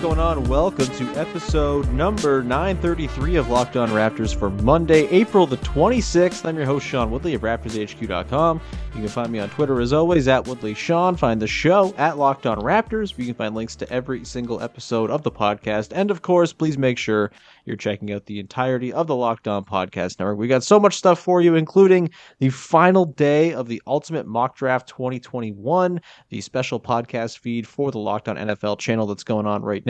Going on? Welcome to episode number 933 of Locked On Raptors for Monday, April the 26th. I'm your host, Sean Woodley of RaptorsHQ.com. You can find me on Twitter as always at Woodley Sean. Find the show at Locked On Raptors. You can find links to every single episode of the podcast. And of course, please make sure you're checking out the entirety of the Locked On Podcast Network. We got so much stuff for you, including the final day of the Ultimate Mock Draft 2021, the special podcast feed for the Locked On NFL channel that's going on right now.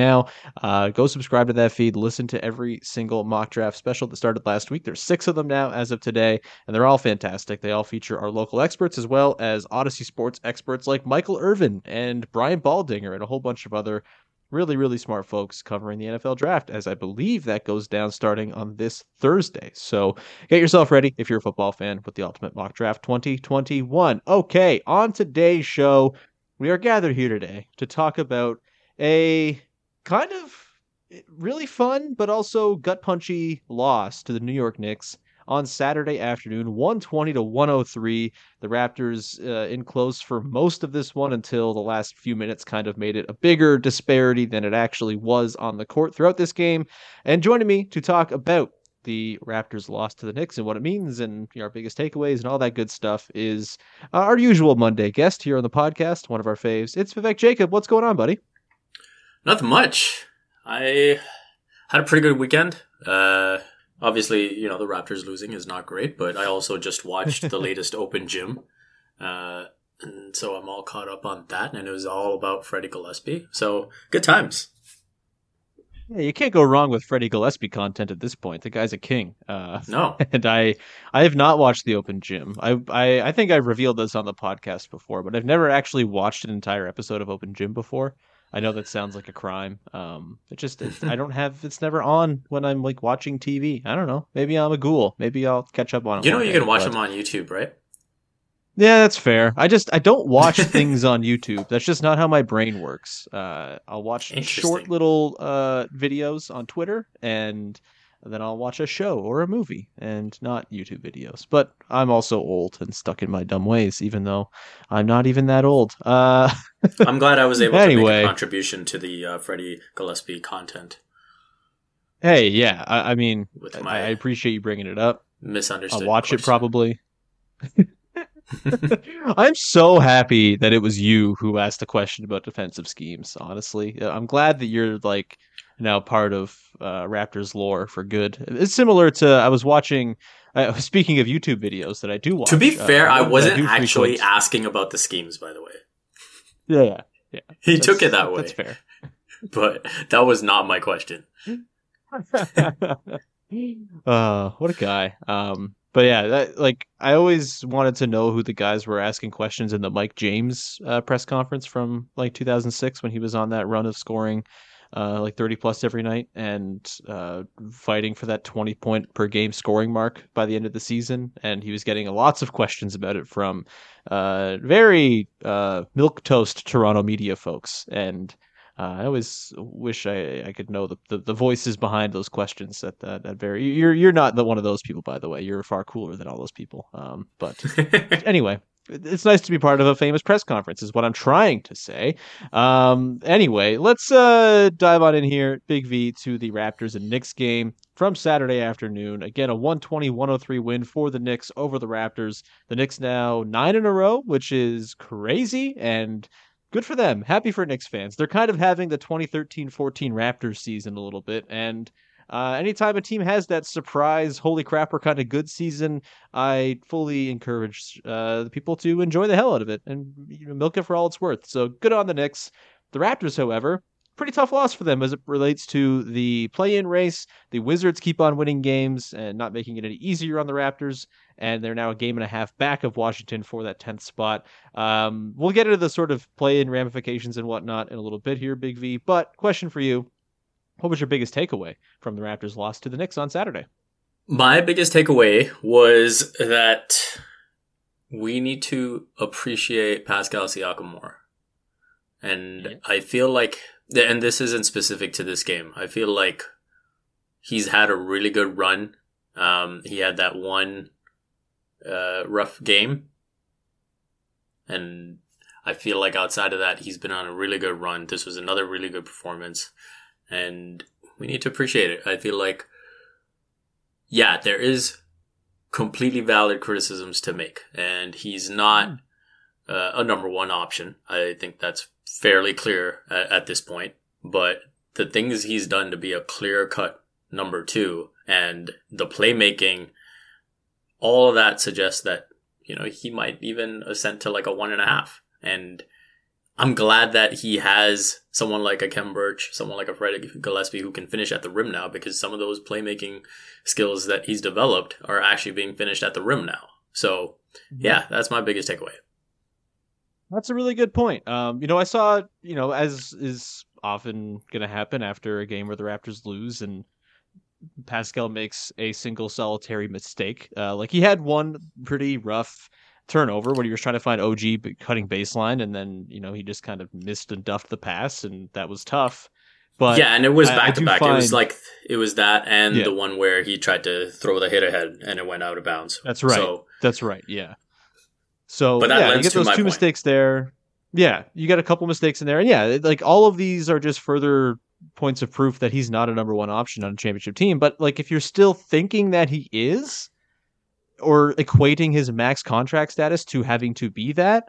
Uh, go subscribe to that feed. Listen to every single mock draft special that started last week. There's six of them now as of today, and they're all fantastic. They all feature our local experts as well as Audacy Sports experts like Michael Irvin and Brian Baldinger and a whole bunch of other really, really smart folks covering the NFL draft, as I believe that goes down starting on this Thursday. So get yourself ready if you're a football fan with the Ultimate Mock Draft 2021. Okay, on today's show, we are gathered here today to talk about a kind of really fun but also gut punchy loss to the New York Knicks on Saturday afternoon, 120 to 103. The Raptors uh, in close for most of this one until the last few minutes kind of made it a bigger disparity than it actually was on the court throughout this game. And joining me to talk about the Raptors loss to the Knicks and what it means and you know, our biggest takeaways and all that good stuff is uh, our usual Monday guest here on the podcast, one of our faves. It's Vivek Jacob. What's going on, buddy? Nothing much. I had a pretty good weekend. Uh, obviously, you know, the Raptors losing is not great, but I also just watched the latest Open Gym. Uh, and so I'm all caught up on that, and it was all about Freddie Gillespie. So good times. Yeah, you can't go wrong with Freddie Gillespie content at this point. The guy's a king. Uh, No. and I, I have not watched the Open Gym. I, I, I think I've revealed this on the podcast before, but I've never actually watched an entire episode of Open Gym before. I know that sounds like a crime. Um, it just, it, I don't have. It's never on when I'm like watching TV. I don't know. Maybe I'm a ghoul. Maybe I'll catch up on it. You know, you day, can watch but- them on YouTube, right? Yeah, that's fair. I just I don't watch things on YouTube. That's just not how my brain works. Uh, I'll watch short little uh, videos on Twitter, and then I'll watch a show or a movie, and not YouTube videos. But I'm also old and stuck in my dumb ways, even though I'm not even that old. Uh, I'm glad I was able to make a contribution to the uh, Freddie Gillespie content. hey, yeah, I, I mean, With I, my- I appreciate you bringing it up. Misunderstood. I'll watch it probably. I'm so happy that it was you who asked a question about defensive schemes. Honestly, I'm glad that you're like now part of uh, Raptors lore for good. It's similar to I was watching. Uh, speaking of YouTube videos that I do watch. To be uh, fair, I wasn't do actually frequent- asking about the schemes, by the way. Yeah, yeah, yeah. He That's- took it that way, That's fair. but that was not my question. uh, what a guy. Um, but yeah, that, like I always wanted to know who the guys were asking questions in the Mike James uh, press conference from like 2006 when he was on that run of scoring uh, like 30 plus every night and uh, fighting for that 20 point per game scoring mark by the end of the season. And he was getting lots of questions about it from uh, very uh, milk toast Toronto media folks. And uh, I always wish I, I could know the, the, the voices behind those questions. At that, that very you're you're not the one of those people, by the way. You're far cooler than all those people. Um, but anyway, it's nice to be part of a famous press conference, is what I'm trying to say. Um, anyway, let's uh, dive on in here. Big V to the Raptors and Knicks game from Saturday afternoon. Again, a 120 103 win for the Knicks over the Raptors. The Knicks now nine in a row, which is crazy and good for them. Happy for Knicks fans. They're kind of having the 2013 14 Raptors season a little bit. And uh, anytime a team has that surprise, holy crap, we're kind of good season, I fully encourage uh, the people to enjoy the hell out of it and you know, milk it for all it's worth. So good on the Knicks. The Raptors, however, pretty tough loss for them as it relates to the play-in race. The Wizards keep on winning games and not making it any easier on the Raptors, and they're now a game and a half back of Washington for that tenth spot. Um, we'll get into the sort of play-in ramifications and whatnot in a little bit here, Big V. But question for you: What was your biggest takeaway from the Raptors' loss to the Knicks on Saturday? My biggest takeaway was that we need to appreciate Pascal Siakam more. And Yeah. I feel like, and this isn't specific to this game, I feel like he's had a really good run. Um, he had that one uh, rough game. And I feel like outside of that, he's been on a really good run. This was another really good performance. And we need to appreciate it. I feel like yeah, there is completely valid criticisms to make, and he's not uh, a number one option. I think that's fairly clear at, at this point. But the things he's done to be a clear cut number two and the playmaking, all of that suggests that, you know, he might even ascend to like a one and a half. And I'm glad that he has someone like a Khem Birch, someone like a Fred Gillespie who can finish at the rim now because some of those playmaking skills that he's developed are actually being finished at the rim now. So, yeah, that's my biggest takeaway. That's a really good point. Um, you know, I saw, you know, as is often going to happen after a game where the Raptors lose and Pascal makes a single solitary mistake. Uh, like he had one pretty rough turnover when he was trying to find OG cutting baseline, and then you know he just kind of missed and duffed the pass, and that was tough. But yeah, and it was I- I back to back. It was like it was that and Yeah. the one where he tried to throw the hit ahead and it went out of bounds. That's right. So That's right. Yeah. So But that yeah, you get to those two point. mistakes there. Yeah, you got a couple mistakes in there, and yeah, like all of these are just further points of proof that he's not a number one option on a championship team. But like, if you're still thinking that he is, or equating his max contract status to having to be that,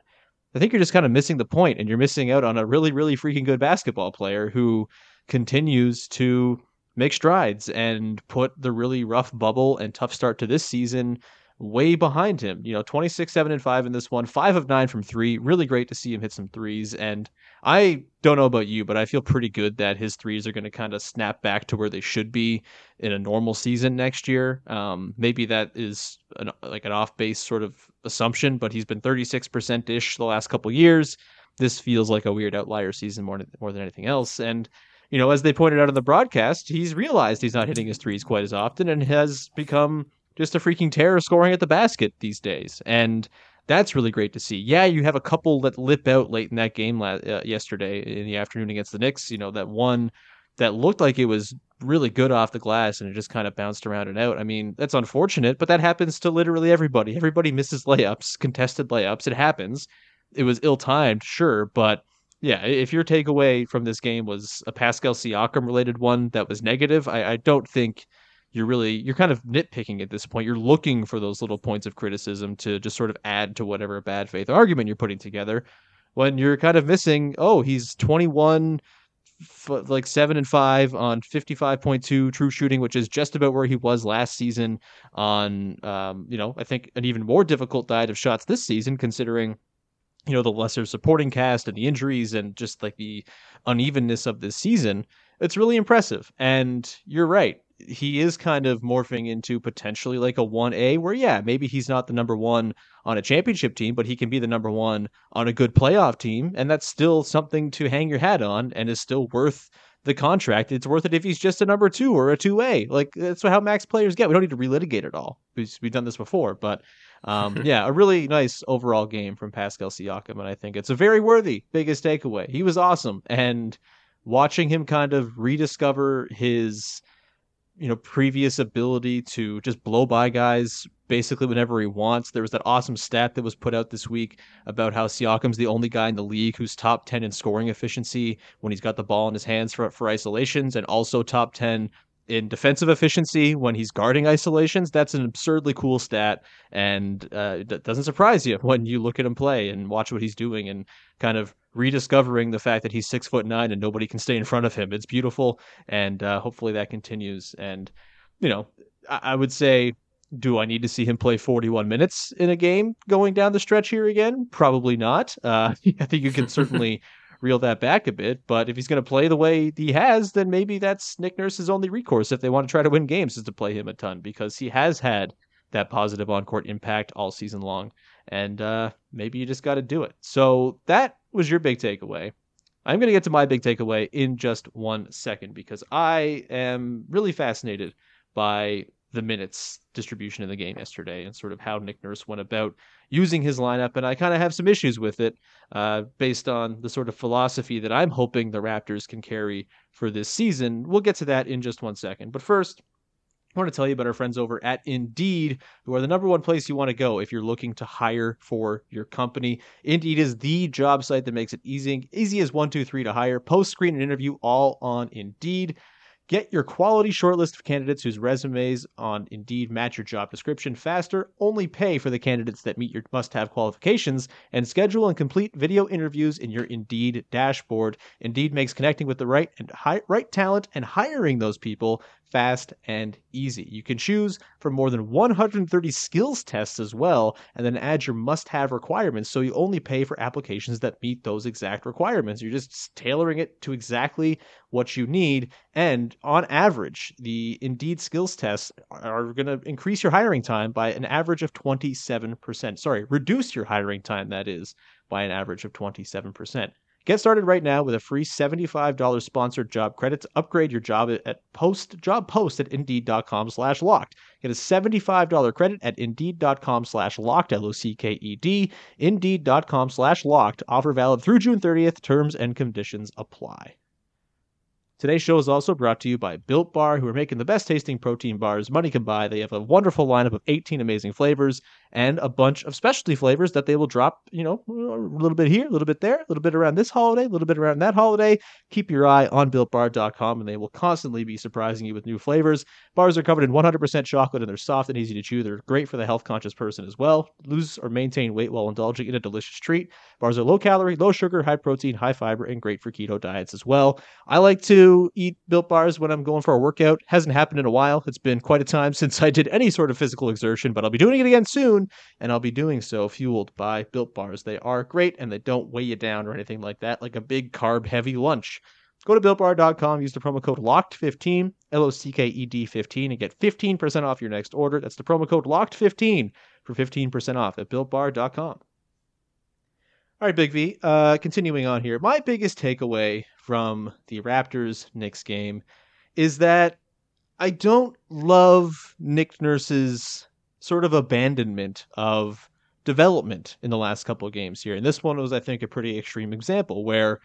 I think you're just kind of missing the point, and you're missing out on a really, really freaking good basketball player who continues to make strides and put the really rough bubble and tough start to this season way behind him. You know, 26, 7, and 5 in this one, 5 of 9 from 3. Really great to see him hit some threes. And I don't know about you, but I feel pretty good that his threes are going to kind of snap back to where they should be in a normal season next year. Um, maybe that is an, like an off base sort of assumption, but he's been 36% ish the last couple years. This feels like a weird outlier season more, more than anything else. And you know, as they pointed out in the broadcast, he's realized he's not hitting his threes quite as often and has become just a freaking terror scoring at the basket these days. And that's really great to see. Yeah, you have a couple that lip out late in that game la- uh, yesterday in the afternoon against the Knicks. You know, that one that looked like it was really good off the glass and it just kind of bounced around and out. I mean, that's unfortunate, but that happens to literally everybody. Everybody misses layups, contested layups. It happens. It was ill timed, sure, but yeah, if your takeaway from this game was a Pascal Siakam related one that was negative, I, I don't think you're really you're kind of nitpicking at this point. You're looking for those little points of criticism to just sort of add to whatever bad faith argument you're putting together. When you're kind of missing, oh, he's 21, f- like seven and five on 55.2 true shooting, which is just about where he was last season. On, um, you know, I think an even more difficult diet of shots this season, considering you know the lesser supporting cast and the injuries and just like the unevenness of this season it's really impressive and you're right he is kind of morphing into potentially like a 1A where yeah maybe he's not the number 1 on a championship team but he can be the number 1 on a good playoff team and that's still something to hang your hat on and is still worth the contract. It's worth it if he's just a number 2 or a 2A like that's how max players get. We don't need to relitigate it all. We've, we've done this before but um, yeah, a really nice overall game from Pascal Siakam, and I think it's a very worthy biggest takeaway. He was awesome, and watching him kind of rediscover his, you know, previous ability to just blow by guys basically whenever he wants. There was that awesome stat that was put out this week about how Siakam's the only guy in the league who's top ten in scoring efficiency when he's got the ball in his hands for for isolations, and also top ten in defensive efficiency when he's guarding isolations. That's an absurdly cool stat, and uh, it doesn't surprise you when you look at him play and watch what he's doing and kind of rediscovering the fact that he's six foot nine and nobody can stay in front of him. It's beautiful, and uh, hopefully that continues. And you know, I, I would say. Do I need to see him play 41 minutes in a game going down the stretch here again? Probably not. Uh, I think you can certainly reel that back a bit. But if he's going to play the way he has, then maybe that's Nick Nurse's only recourse if they want to try to win games is to play him a ton because he has had that positive on court impact all season long. And uh, maybe you just got to do it. So that was your big takeaway. I'm going to get to my big takeaway in just one second because I am really fascinated by the minutes distribution in the game yesterday and sort of how Nick Nurse went about using his lineup. And I kind of have some issues with it uh, based on the sort of philosophy that I'm hoping the Raptors can carry for this season. We'll get to that in just one second. But first, I want to tell you about our friends over at Indeed, who are the number one place you want to go if you're looking to hire for your company. Indeed is the job site that makes it easy, easy as one, two, three to hire, post screen and interview all on Indeed. Get your quality shortlist of candidates whose resumes on Indeed match your job description faster. Only pay for the candidates that meet your must have qualifications and schedule and complete video interviews in your Indeed dashboard. Indeed makes connecting with the right and hi- right talent and hiring those people fast and easy. You can choose from more than 130 skills tests as well, and then add your must have requirements so you only pay for applications that meet those exact requirements. You're just tailoring it to exactly what you need. And on average, the Indeed skills tests are going to increase your hiring time by an average of 27%. Sorry, reduce your hiring time, that is, by an average of 27%. Get started right now with a free $75 sponsored job credit to upgrade your job at post job post at indeed.com slash locked. Get a $75 credit at indeed.com slash locked, L-O-C-K-E-D, indeed.com slash locked. Offer valid through June 30th. Terms and conditions apply. Today's show is also brought to you by Built Bar, who are making the best tasting protein bars money can buy. They have a wonderful lineup of 18 amazing flavors and a bunch of specialty flavors that they will drop, you know, a little bit here, a little bit there, a little bit around this holiday, a little bit around that holiday. Keep your eye on builtbar.com and they will constantly be surprising you with new flavors. Bars are covered in 100% chocolate and they're soft and easy to chew. They're great for the health conscious person as well. Lose or maintain weight while indulging in a delicious treat. Bars are low calorie, low sugar, high protein, high fiber, and great for keto diets as well. I like to eat built bars when I'm going for a workout. Hasn't happened in a while. It's been quite a time since I did any sort of physical exertion, but I'll be doing it again soon and I'll be doing so fueled by built bars. They are great and they don't weigh you down or anything like that, like a big carb heavy lunch. Go to builtbar.com, use the promo code LOCKED15, L O C K E D 15, and get 15% off your next order. That's the promo code LOCKED15 for 15% off at builtbar.com. All right, Big V, uh, continuing on here. My biggest takeaway from the Raptors Knicks game is that I don't love Nick Nurse's sort of abandonment of development in the last couple of games here. And this one was, I think, a pretty extreme example where,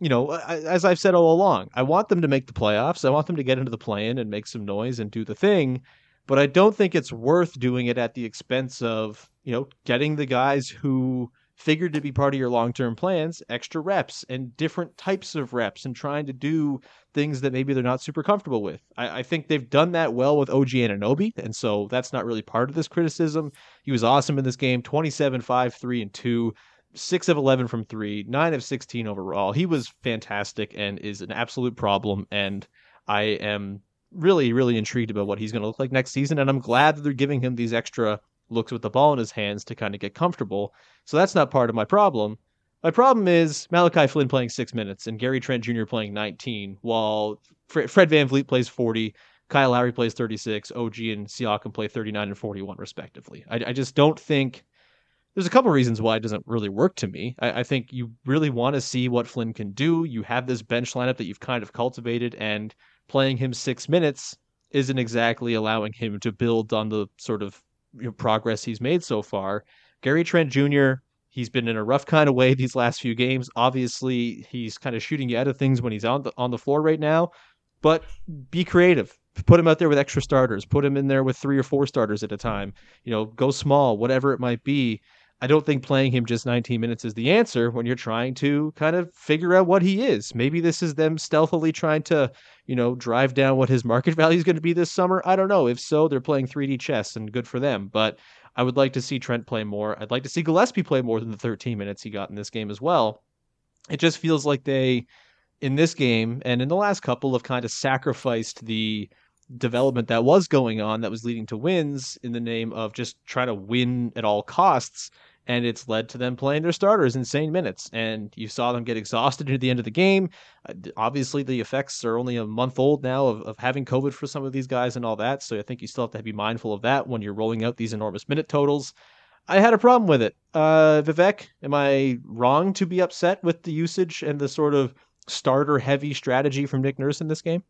you know, as I've said all along, I want them to make the playoffs. I want them to get into the play in and make some noise and do the thing. But I don't think it's worth doing it at the expense of, you know, getting the guys who figured to be part of your long term plans extra reps and different types of reps and trying to do things that maybe they're not super comfortable with. I, I, think they've done that well with OG Anunoby, and so that's not really part of this criticism. He was awesome in this game 27, 5, 3, and 2. 6 of 11 from 3, 9 of 16 overall. He was fantastic and is an absolute problem. And I am really, really intrigued about what he's going to look like next season. And I'm glad that they're giving him these extra looks with the ball in his hands to kind of get comfortable. So that's not part of my problem. My problem is Malachi Flynn playing six minutes and Gary Trent Jr. playing 19, while Fred VanVleet plays 40, Kyle Lowry plays 36, OG and Siakam play 39 and 41, respectively. I, I just don't think. There's a couple reasons why it doesn't really work to me. I, I think you really want to see what Flynn can do. You have this bench lineup that you've kind of cultivated, and playing him six minutes isn't exactly allowing him to build on the sort of you know, progress he's made so far. Gary Trent Jr. He's been in a rough kind of way these last few games. Obviously, he's kind of shooting you out of things when he's on the on the floor right now. But be creative. Put him out there with extra starters. Put him in there with three or four starters at a time. You know, go small, whatever it might be. I don't think playing him just 19 minutes is the answer when you're trying to kind of figure out what he is. Maybe this is them stealthily trying to, you know, drive down what his market value is going to be this summer. I don't know. If so, they're playing 3D chess and good for them. But I would like to see Trent play more. I'd like to see Gillespie play more than the 13 minutes he got in this game as well. It just feels like they, in this game and in the last couple, have kind of sacrificed the development that was going on that was leading to wins in the name of just trying to win at all costs and it's led to them playing their starters insane minutes. And you saw them get exhausted at the end of the game. Uh, obviously, the effects are only a month old now of, of having COVID for some of these guys and all that. So I think you still have to be mindful of that when you're rolling out these enormous minute totals. I had a problem with it. Uh, Vivek, am I wrong to be upset with the usage and the sort of starter heavy strategy from Nick Nurse in this game?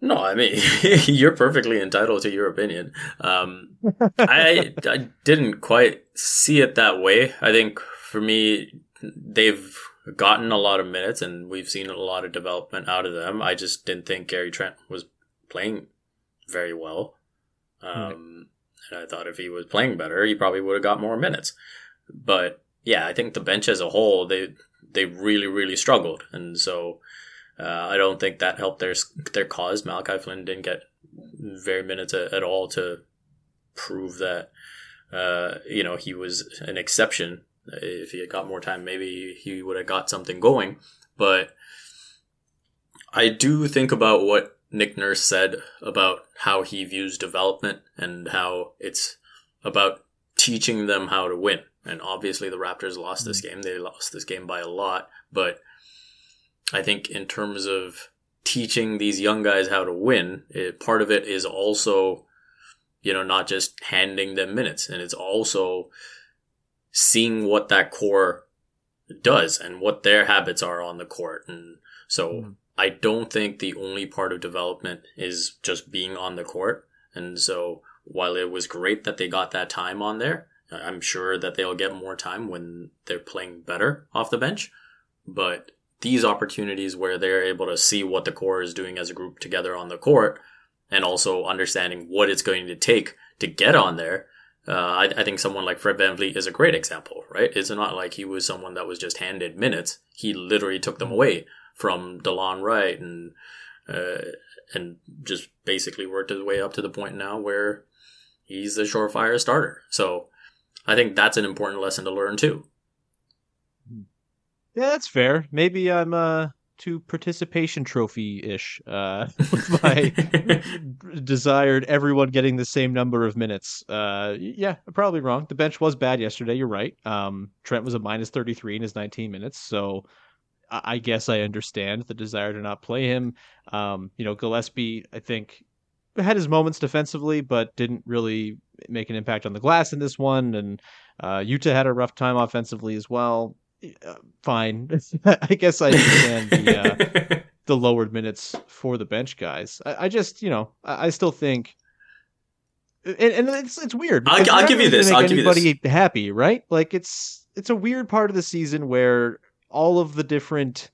No, I mean you're perfectly entitled to your opinion. Um, I I didn't quite see it that way. I think for me, they've gotten a lot of minutes and we've seen a lot of development out of them. I just didn't think Gary Trent was playing very well. Um, and I thought if he was playing better, he probably would have got more minutes. But yeah, I think the bench as a whole, they they really really struggled, and so uh, I don't think that helped their their cause. Malachi Flynn didn't get very minutes at, at all to prove that uh, you know he was an exception. If he had got more time, maybe he would have got something going. But I do think about what Nick Nurse said about how he views development and how it's about teaching them how to win. And obviously, the Raptors lost this game. They lost this game by a lot, but I think in terms of teaching these young guys how to win, it, part of it is also, you know, not just handing them minutes, and it's also seeing what that core does and what their habits are on the court. And so mm. I don't think the only part of development is just being on the court. And so while it was great that they got that time on there, I'm sure that they'll get more time when they're playing better off the bench. But these opportunities where they're able to see what the core is doing as a group together on the court and also understanding what it's going to take to get on there. Uh, I, I, think someone like Fred VanVleet is a great example, right? It's not like he was someone that was just handed minutes. He literally took them away from Delon Wright and, uh, and just basically worked his way up to the point now where he's a surefire starter. So I think that's an important lesson to learn too. Yeah, that's fair. Maybe I'm uh too participation trophy ish uh, with my desired everyone getting the same number of minutes. Uh, yeah, probably wrong. The bench was bad yesterday. You're right. Um, Trent was a minus 33 in his 19 minutes, so I, I guess I understand the desire to not play him. Um, you know, Gillespie, I think, had his moments defensively, but didn't really make an impact on the glass in this one. And uh, Yuta had a rough time offensively as well. Uh, fine. I guess I understand the uh, the lowered minutes for the bench guys. I, I just, you know, I, I still think, and, and, it's it's weird. I'll, I'll give you this. I'll give you this. happy, right? Like it's it's a weird part of the season where all of the different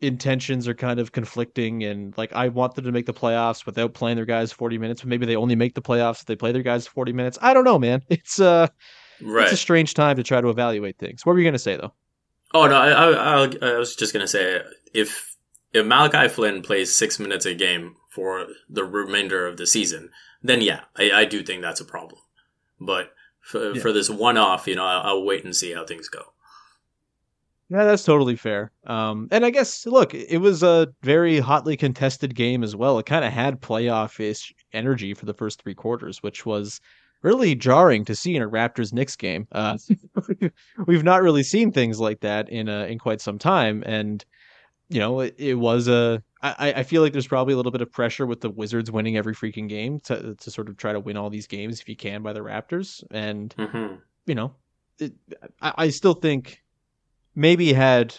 intentions are kind of conflicting and like I want them to make the playoffs without playing their guys 40 minutes but maybe they only make the playoffs if they play their guys 40 minutes I don't know man it's uh right. it's a strange time to try to evaluate things what were you going to say though Oh no, I, I, I was just gonna say if if Malachi Flynn plays six minutes a game for the remainder of the season, then yeah, I, I do think that's a problem. But for, yeah. for this one off, you know, I'll, I'll, wait and see how things go. Yeah, that's totally fair. Um, and I guess look, it was a very hotly contested game as well. It kind of had playoff ish energy for the first three quarters, which was really jarring to see in a Raptors Knicks game. Uh, we've not really seen things like that in a, in quite some time, and you know it, it was a. I, I feel like there's probably a little bit of pressure with the Wizards winning every freaking game to to sort of try to win all these games if you can by the Raptors, and mm-hmm. you know, it, I, I still think maybe had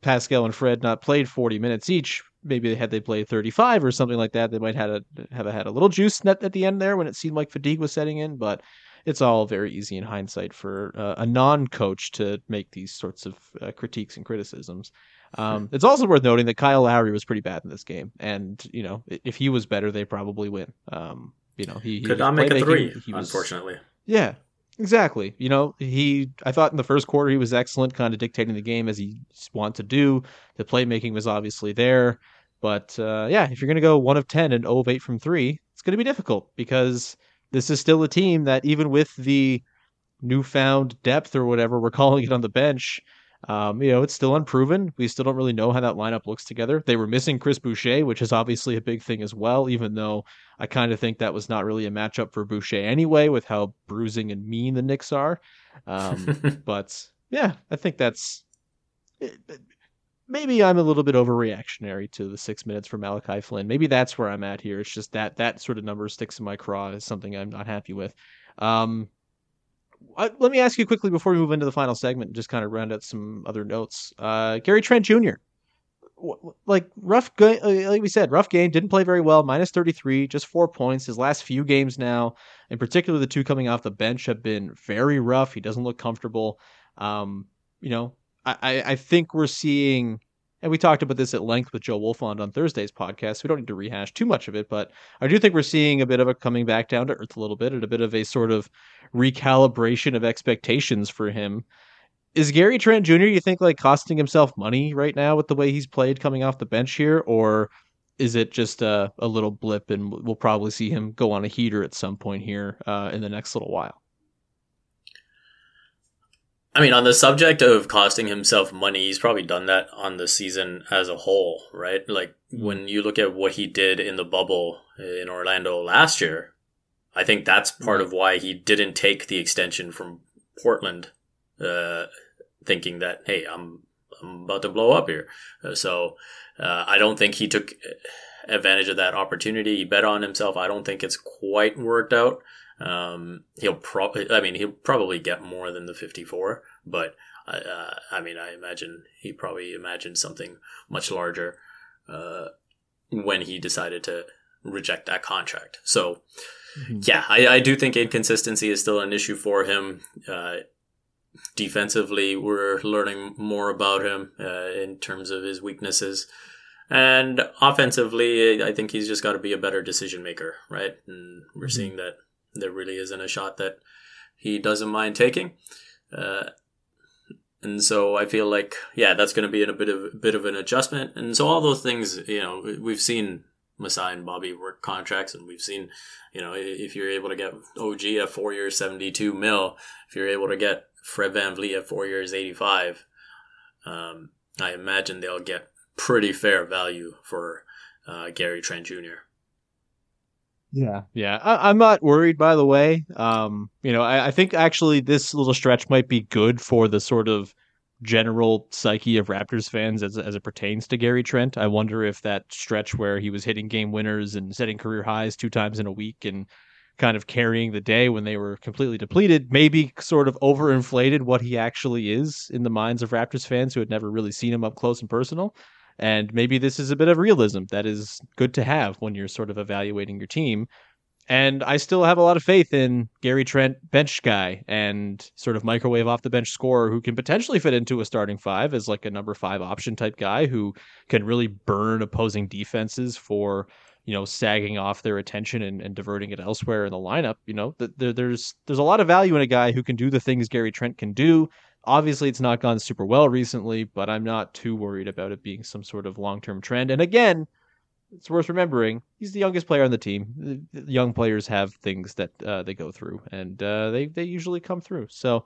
Pascal and Fred not played 40 minutes each, maybe had they played 35 or something like that, they might have, a, have a, had a little juice net at the end there when it seemed like fatigue was setting in. But it's all very easy in hindsight for uh, a non-coach to make these sorts of uh, critiques and criticisms. Um, it's also worth noting that Kyle Lowry was pretty bad in this game, and you know if he was better, they probably win. Um, you know he, he could not make a three, he was, unfortunately. Yeah, Exactly. You know, he I thought in the first quarter he was excellent, kind of dictating the game as he wanted to do. The playmaking was obviously there. But uh, yeah, if you're going to go one of 10 and 0 of 8 from three, it's going to be difficult because this is still a team that, even with the newfound depth or whatever we're calling it on the bench, Um, you know, it's still unproven. We still don't really know how that lineup looks together. They were missing Chris Boucher, which is obviously a big thing as well, even though I kind of think that was not really a matchup for Boucher anyway, with how bruising and mean the Knicks are. Um, but yeah, I think that's maybe I'm a little bit overreactionary to the six minutes for Malachi Flynn. Maybe that's where I'm at here. It's just that that sort of number sticks in my craw is something I'm not happy with. Um, I, let me ask you quickly before we move into the final segment, just kind of round out some other notes. Uh, Gary Trent Jr. Like rough, uh, like we said, rough game. Didn't play very well. Minus thirty three, just four points. His last few games now, in particular, the two coming off the bench have been very rough. He doesn't look comfortable. Um, you know, I, I think we're seeing, and we talked about this at length with Joe Wolfond on Thursday's podcast. So we don't need to rehash too much of it, but I do think we're seeing a bit of a coming back down to earth a little bit and a bit of a sort of recalibration of expectations for him. Is Gary Trent Jr. you think like costing himself money right now with the way he's played coming off the bench here, or is it just a, a little blip and we'll probably see him go on a heater at some point here uh, in the next little while? I mean, on the subject of costing himself money, he's probably done that on the season as a whole, right? Like when you look at what he did in the bubble in Orlando last year, I think that's part of why he didn't take the extension from Portland, uh, thinking that hey, I'm I'm about to blow up here. Uh, so uh, I don't think he took advantage of that opportunity. He bet on himself. I don't think it's quite worked out. Um, he'll probably, I mean, he'll probably get more than the 54, but uh, I mean, I imagine he probably imagined something much larger uh, when he decided to reject that contract. So, mm-hmm. yeah, I, I, do think inconsistency is still an issue for him. Uh, defensively, we're learning more about him uh, in terms of his weaknesses. And offensively, I think he's just got to be a better decision maker, right? And we're mm-hmm. seeing that there really isn't a shot that he doesn't mind taking. Uh, and so I feel like, yeah, that's going to be a bit of bit of an adjustment. And so all those things, you know, we've seen Masai and Bobby work contracts, and we've seen, you know, if you're able to get OG at four years, seventy-two mil, if you're able to get Fred VanVleet at four years, eighty-five, um, I imagine they'll get pretty fair value for uh, Gary Trent Jr. Yeah, yeah. I, am not worried. By the way, um, you know, I, I, think actually this little stretch might be good for the sort of general psyche of Raptors fans as as it pertains to Gary Trent. I wonder if that stretch where he was hitting game winners and setting career highs two times in a week and kind of carrying the day when they were completely depleted, maybe sort of overinflated what he actually is in the minds of Raptors fans who had never really seen him up close and personal. And maybe this is a bit of realism that is good to have when you're sort of evaluating your team. And I still have a lot of faith in Gary Trent, bench guy, and sort of microwave off the bench scorer who can potentially fit into a starting five as like a number five option type guy who can really burn opposing defenses for you know sagging off their attention and, and diverting it elsewhere in the lineup. You know, there, there's there's a lot of value in a guy who can do the things Gary Trent can do Obviously, it's not gone super well recently, but I'm not too worried about it being some sort of long term trend. And again, it's worth remembering he's the youngest player on the team. The young players have things that uh, they go through, and uh, they they usually come through. So,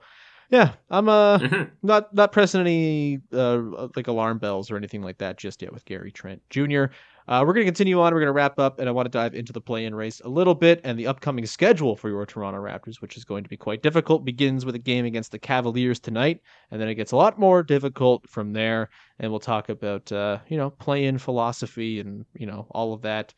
yeah, I'm uh mm-hmm. not not pressing any uh, like alarm bells or anything like that just yet with Gary Trent Jr. Uh, we're going to continue on. We're going to wrap up, and I want to dive into the play in race a little bit and the upcoming schedule for your Toronto Raptors, which is going to be quite difficult. Begins with a game against the Cavaliers tonight, and then it gets a lot more difficult from there. And we'll talk about, uh, you know, play in philosophy and, you know, all of that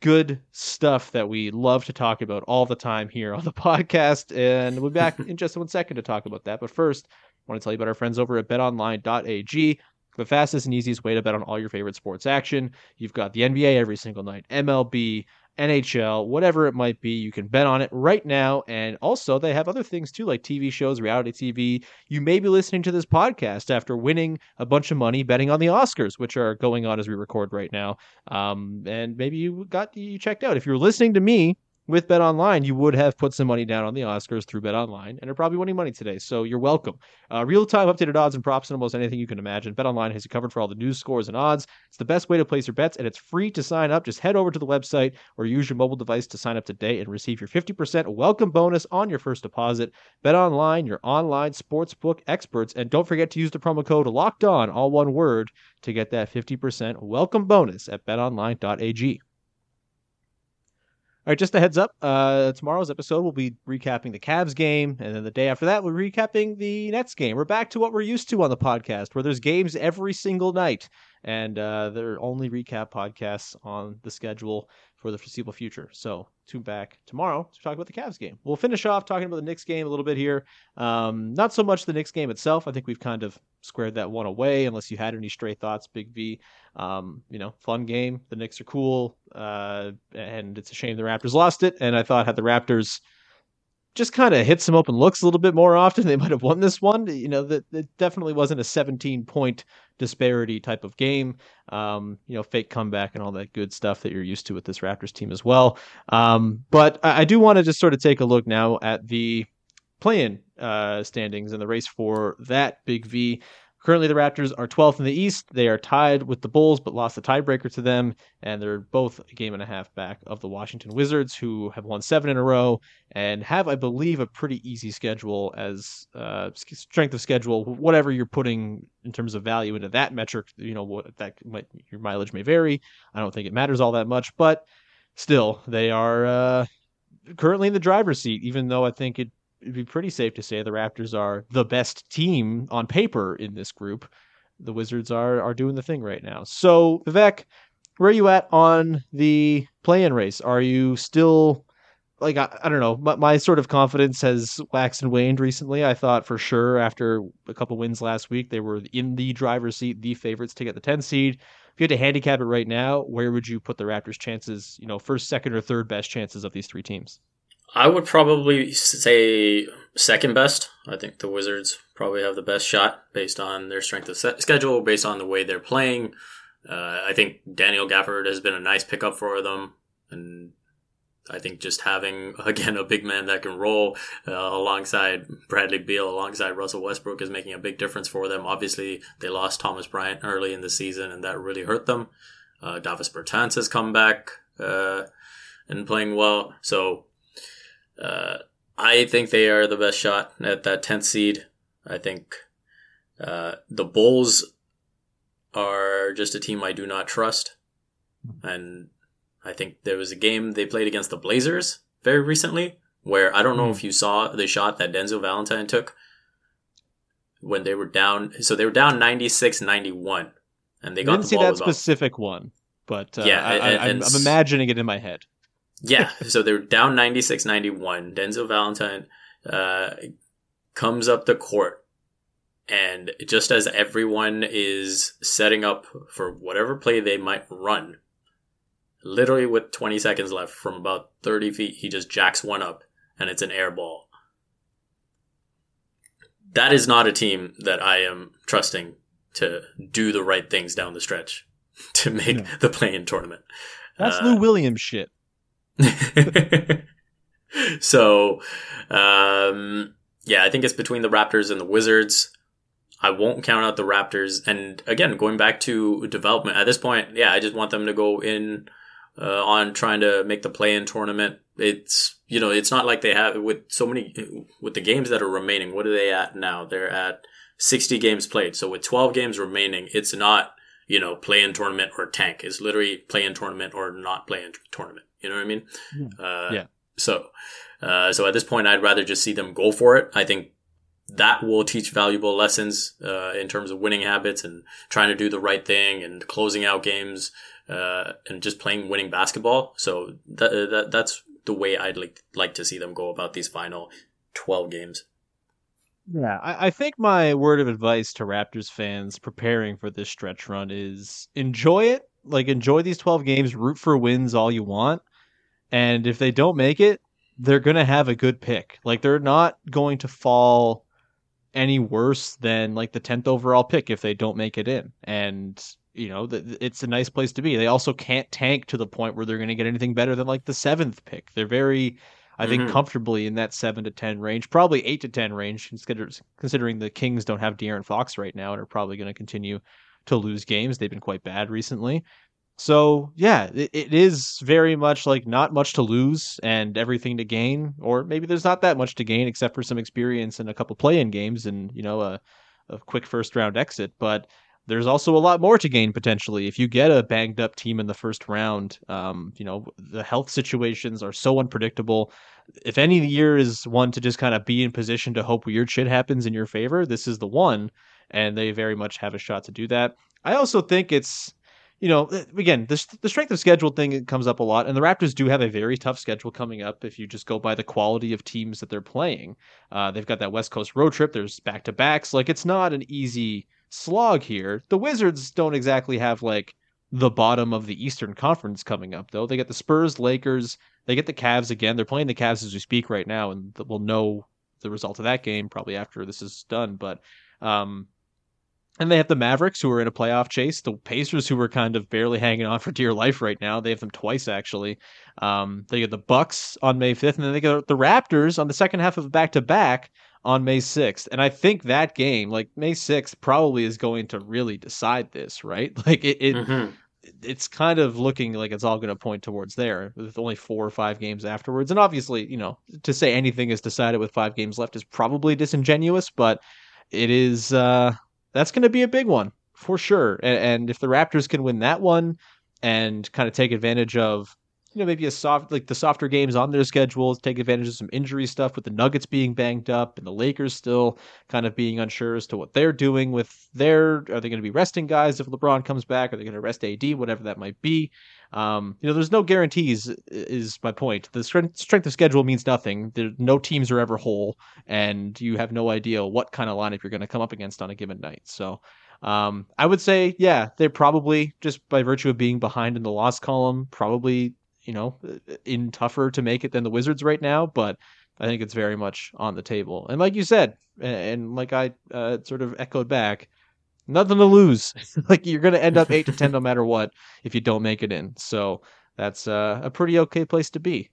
good stuff that we love to talk about all the time here on the podcast. And we'll be back in just one second to talk about that. But first, I want to tell you about our friends over at betonline.ag the fastest and easiest way to bet on all your favorite sports action. You've got the NBA every single night, MLB, NHL, whatever it might be. You can bet on it right now. And also, they have other things too, like TV shows, reality TV. You may be listening to this podcast after winning a bunch of money betting on the Oscars, which are going on as we record right now. Um, and maybe you got you checked out. If you're listening to me, with Bet Online, you would have put some money down on the Oscars through Bet Online and are probably winning money today. So you're welcome. Uh, Real time updated odds and props and almost anything you can imagine. Bet Online has you covered for all the news, scores, and odds. It's the best way to place your bets, and it's free to sign up. Just head over to the website or use your mobile device to sign up today and receive your 50% welcome bonus on your first deposit. Bet Online, your online sportsbook experts, and don't forget to use the promo code Locked On, all one word, to get that 50% welcome bonus at BetOnline.ag. All right, just a heads up. Uh, tomorrow's episode we'll be recapping the Cavs game, and then the day after that, we're recapping the Nets game. We're back to what we're used to on the podcast, where there's games every single night, and uh, there are only recap podcasts on the schedule for the foreseeable future. So tune back tomorrow to talk about the Cavs game. We'll finish off talking about the Knicks game a little bit here. Um, not so much the Knicks game itself. I think we've kind of squared that one away. Unless you had any stray thoughts, Big V. Um, you know, fun game. The Knicks are cool, uh, and it's a shame the Raptors lost it. And I thought had the Raptors just kind of hit some open looks a little bit more often, they might have won this one. You know, that it definitely wasn't a 17 point disparity type of game. Um, you know, fake comeback and all that good stuff that you're used to with this Raptors team as well. Um, but I, I do want to just sort of take a look now at the play-in uh, standings and the race for that Big V. Currently, the Raptors are 12th in the East. They are tied with the Bulls, but lost the tiebreaker to them, and they're both a game and a half back of the Washington Wizards, who have won seven in a row and have, I believe, a pretty easy schedule as uh, strength of schedule. Whatever you're putting in terms of value into that metric, you know what that might, your mileage may vary. I don't think it matters all that much, but still, they are uh, currently in the driver's seat. Even though I think it it'd be pretty safe to say the Raptors are the best team on paper in this group. The Wizards are are doing the thing right now. So Vivek, where are you at on the play-in race? Are you still like I, I don't know, my, my sort of confidence has waxed and waned recently. I thought for sure after a couple wins last week they were in the driver's seat, the favorites to get the 10 seed. If you had to handicap it right now, where would you put the Raptors' chances? You know, first, second, or third best chances of these three teams? I would probably say second best. I think the Wizards probably have the best shot based on their strength of schedule, based on the way they're playing. Uh, I think Daniel Gafford has been a nice pickup for them, and I think just having again a big man that can roll uh, alongside Bradley Beal, alongside Russell Westbrook, is making a big difference for them. Obviously, they lost Thomas Bryant early in the season, and that really hurt them. Uh, Davis Bertans has come back uh, and playing well, so uh, I think they are the best shot at that 10th seed. I think uh, the Bulls are just a team I do not trust. And I think there was a game they played against the Blazers very recently where I don't know mm. if you saw the shot that Denzel Valentine took when they were down. So they were down 96 91. And they got I didn't the see that about, specific one, but uh, yeah, I, am imagining it in my head yeah, so they're down 96 91. Denzel Valentine uh, comes up the court, and just as everyone is setting up for whatever play they might run, literally with 20 seconds left from about 30 feet, he just jacks one up, and it's an air ball. That is not a team that I am trusting to do the right things down the stretch to make no. the play-in tournament. That's uh, Lou Williams shit. so, um, yeah, I think it's between the Raptors and the Wizards. I won't count out the Raptors. And again, going back to development, at this point, yeah, I just want them to go in uh, on trying to make the play in tournament. It's, you know, it's not like they have with so many, with the games that are remaining. What are they at now? They're at 60 games played. So with 12 games remaining, it's not, you know, play in tournament or tank. It's literally play in tournament or not play in tournament. You know what I mean? Yeah. Uh, yeah. So, uh, so at this point, I'd rather just see them go for it. I think that will teach valuable lessons uh, in terms of winning habits and trying to do the right thing and closing out games uh, and just playing winning basketball. So that, that that's the way I'd like like to see them go about these final twelve games. Yeah, I, I think my word of advice to Raptors fans preparing for this stretch run is enjoy it. Like enjoy these twelve games, root for wins all you want and if they don't make it, they're going to have a good pick. Like they're not going to fall any worse than like the 10th overall pick if they don't make it in. And you know, th- it's a nice place to be. They also can't tank to the point where they're going to get anything better than like the seventh pick. They're very, I think, Mhm. comfortably in that seven to ten range, probably eight to ten range, consider- considering the Kings don't have De'Aaron Fox right now and are probably going to continue to lose games. They've been quite bad recently. So yeah, it, it is very much like not much to lose and everything to gain, or maybe there's not that much to gain except for some experience and a couple play-in games and you know a, a quick first round exit. But there's also a lot more to gain potentially if you get a banged up team in the first round. Um, you know the health situations are so unpredictable. If any year is one to just kind of be in position to hope weird shit happens in your favor, this is the one, and they very much have a shot to do that. I also think it's you know, uh, again, the, the strength of schedule thing comes up a lot, and the Raptors do have a very tough schedule coming up if you just go by the quality of teams that they're playing. Uh, they've got that West Coast road trip, there's back to backs. Like, it's not an easy slog here. The Wizards don't exactly have, like, the bottom of the Eastern Conference coming up, though. They get the Spurs, Lakers, they get the Cavs again. They're playing the Cavs as we speak right now, and we'll know the result of that game probably after this is done. But, um, and they have the Mavericks who are in a playoff chase. The Pacers who are kind of barely hanging on for dear life right now. They have them twice actually. Um, they get the Bucks on May 5th, and then they get the Raptors on the second half of back to back on May 6th. And I think that game, like May 6th, probably is going to really decide this, right? Like it, it Mhm. it's kind of looking like it's all going to point towards there with only four or five games afterwards. And obviously, you know, to say anything is decided with five games left is probably disingenuous, but it is uh that's going to be a big one for sure. And, and if the Raptors can win that one and kind of take advantage of you know maybe a soft like the softer games on their schedules, take advantage of some injury stuff with the Nuggets being banged up and the Lakers still kind of being unsure as to what they're doing with their are they going to be resting guys if LeBron comes back? Are they going to rest AD? Whatever that might be. Um, you know, there's no guarantees. Is my point. The strength of schedule means nothing. There, no teams are ever whole, and you have no idea what kind of lineup you're going to come up against on a given night. So, um, I would say, yeah, they're probably just by virtue of being behind in the loss column, probably you know in tougher to make it than the Wizards right now. But I think it's very much on the table. And like you said, and like I uh, sort of echoed back, nothing to lose. like you're going to end up eight to ten no matter what if you don't make it in. So that's uh, a pretty okay place to be.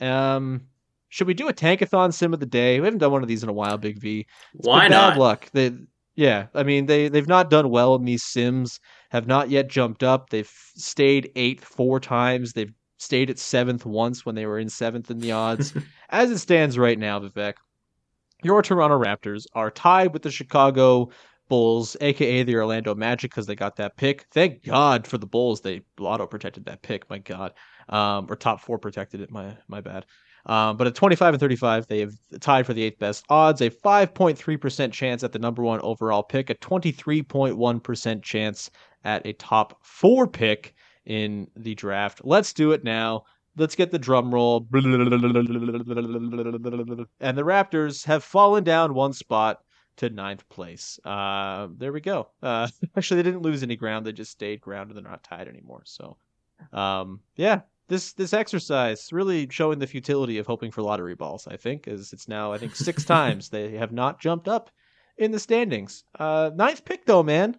Um, should we do a tankathon sim of the day? We haven't done one of these in a while, Big V. It's Why bad not? luck. They, yeah, I mean they they've not done well in these sims. Have not yet jumped up. They've stayed eighth four times. They've stayed at seventh once when they were in seventh in the odds. As it stands right now, Vivek, your Toronto Raptors are tied with the Chicago Bulls, aka the Orlando Magic, because they got that pick. Thank God for the Bulls. They lotto protected that pick. My God, um, or top four protected it. My my bad. Um, but at 25 and 35, they have tied for the eighth best odds, a 5.3% chance at the number one overall pick, a 23.1% chance at a top four pick in the draft. Let's do it now. Let's get the drum roll. And the Raptors have fallen down one spot to ninth place. Uh, there we go. Uh, actually, they didn't lose any ground. They just stayed grounded. they're not tied anymore. So, um, yeah, this this exercise really showing the futility of hoping for lottery balls. I think as it's now I think six times they have not jumped up in the standings. Uh, ninth pick though, man.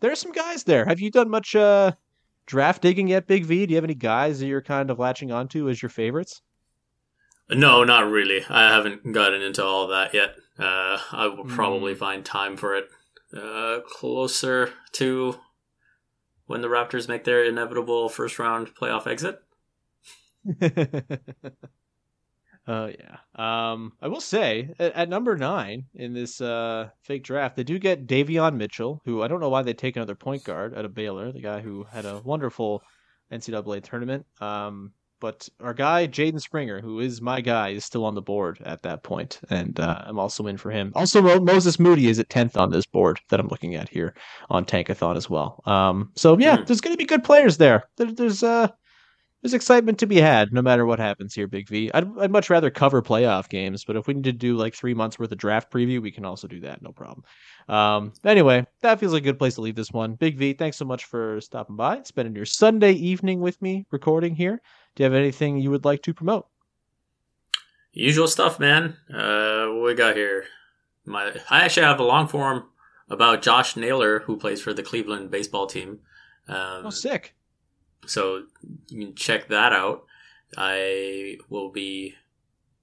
There's some guys there. Have you done much uh, draft digging yet, Big V? Do you have any guys that you're kind of latching onto as your favorites? No, not really. I haven't gotten into all that yet. Uh, I will probably Hmm. find time for it uh, closer to when the Raptors make their inevitable first round playoff exit. Oh yeah. Um, I will say at, at number nine in this uh, fake draft, they do get Davion Mitchell, who I don't know why they take another point guard out of Baylor, the guy who had a wonderful NCAA tournament. Um, but our guy Jaden Springer, who is my guy, is still on the board at that point, and uh, I'm also in for him. Also, Mo- Moses Moody is at tenth on this board that I'm looking at here on Tankathon as well. Um, so yeah, Hmm. there's going to be good players there. there there's uh there's excitement to be had no matter what happens here, Big V. I'd, I'd much rather cover playoff games, but if we need to do like three months worth of draft preview, we can also do that, no problem. Um, anyway, that feels like a good place to leave this one. Big V, thanks so much for stopping by, spending your Sunday evening with me recording here. Do you have anything you would like to promote? Usual stuff, man. Uh, what we got here? My I actually have a long form about Josh Naylor, who plays for the Cleveland baseball team. Um, Oh, sick. So you can check that out. I will be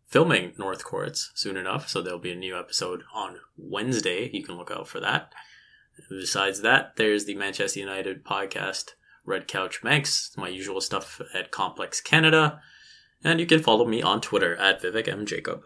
filming North Courts soon enough, so there'll be a new episode on Wednesday. You can look out for that. Besides that, there's the Manchester United podcast, Red Couch Manx, my usual stuff at Complex Canada. And you can follow me on Twitter at Vivek M. Jacob.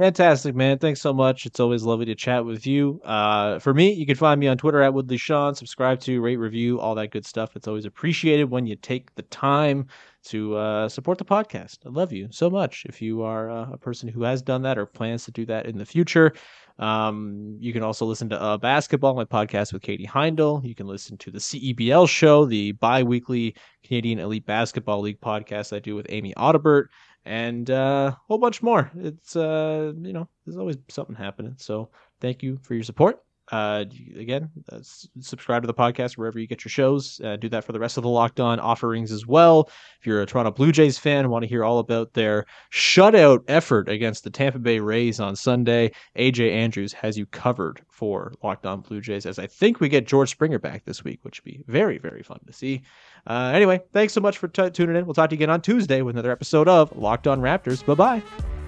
Fantastic, man. Thanks so much. It's always lovely to chat with you. Uh, for me, you can find me on Twitter at Woodley Sean. Subscribe to, rate, review, all that good stuff. It's always appreciated when you take the time to uh, support the podcast. I love you so much. If you are uh, a person who has done that or plans to do that in the future, um, you can also listen to uh, Basketball, my podcast with Katie Heindel. You can listen to the CEBL show, the bi weekly Canadian Elite Basketball League podcast I do with Amy Audibert and uh, a whole bunch more. It's uh, you know, there's always something happening. So thank you for your support. Uh, again, uh, subscribe to the podcast wherever you get your shows. Uh, do that for the rest of the Locked On offerings as well. If you're a Toronto Blue Jays fan, want to hear all about their shutout effort against the Tampa Bay Rays on Sunday, AJ Andrews has you covered for Locked On Blue Jays. As I think we get George Springer back this week, which would be very, very fun to see. Uh, anyway, thanks so much for t- tuning in. We'll talk to you again on Tuesday with another episode of Locked On Raptors. Bye bye.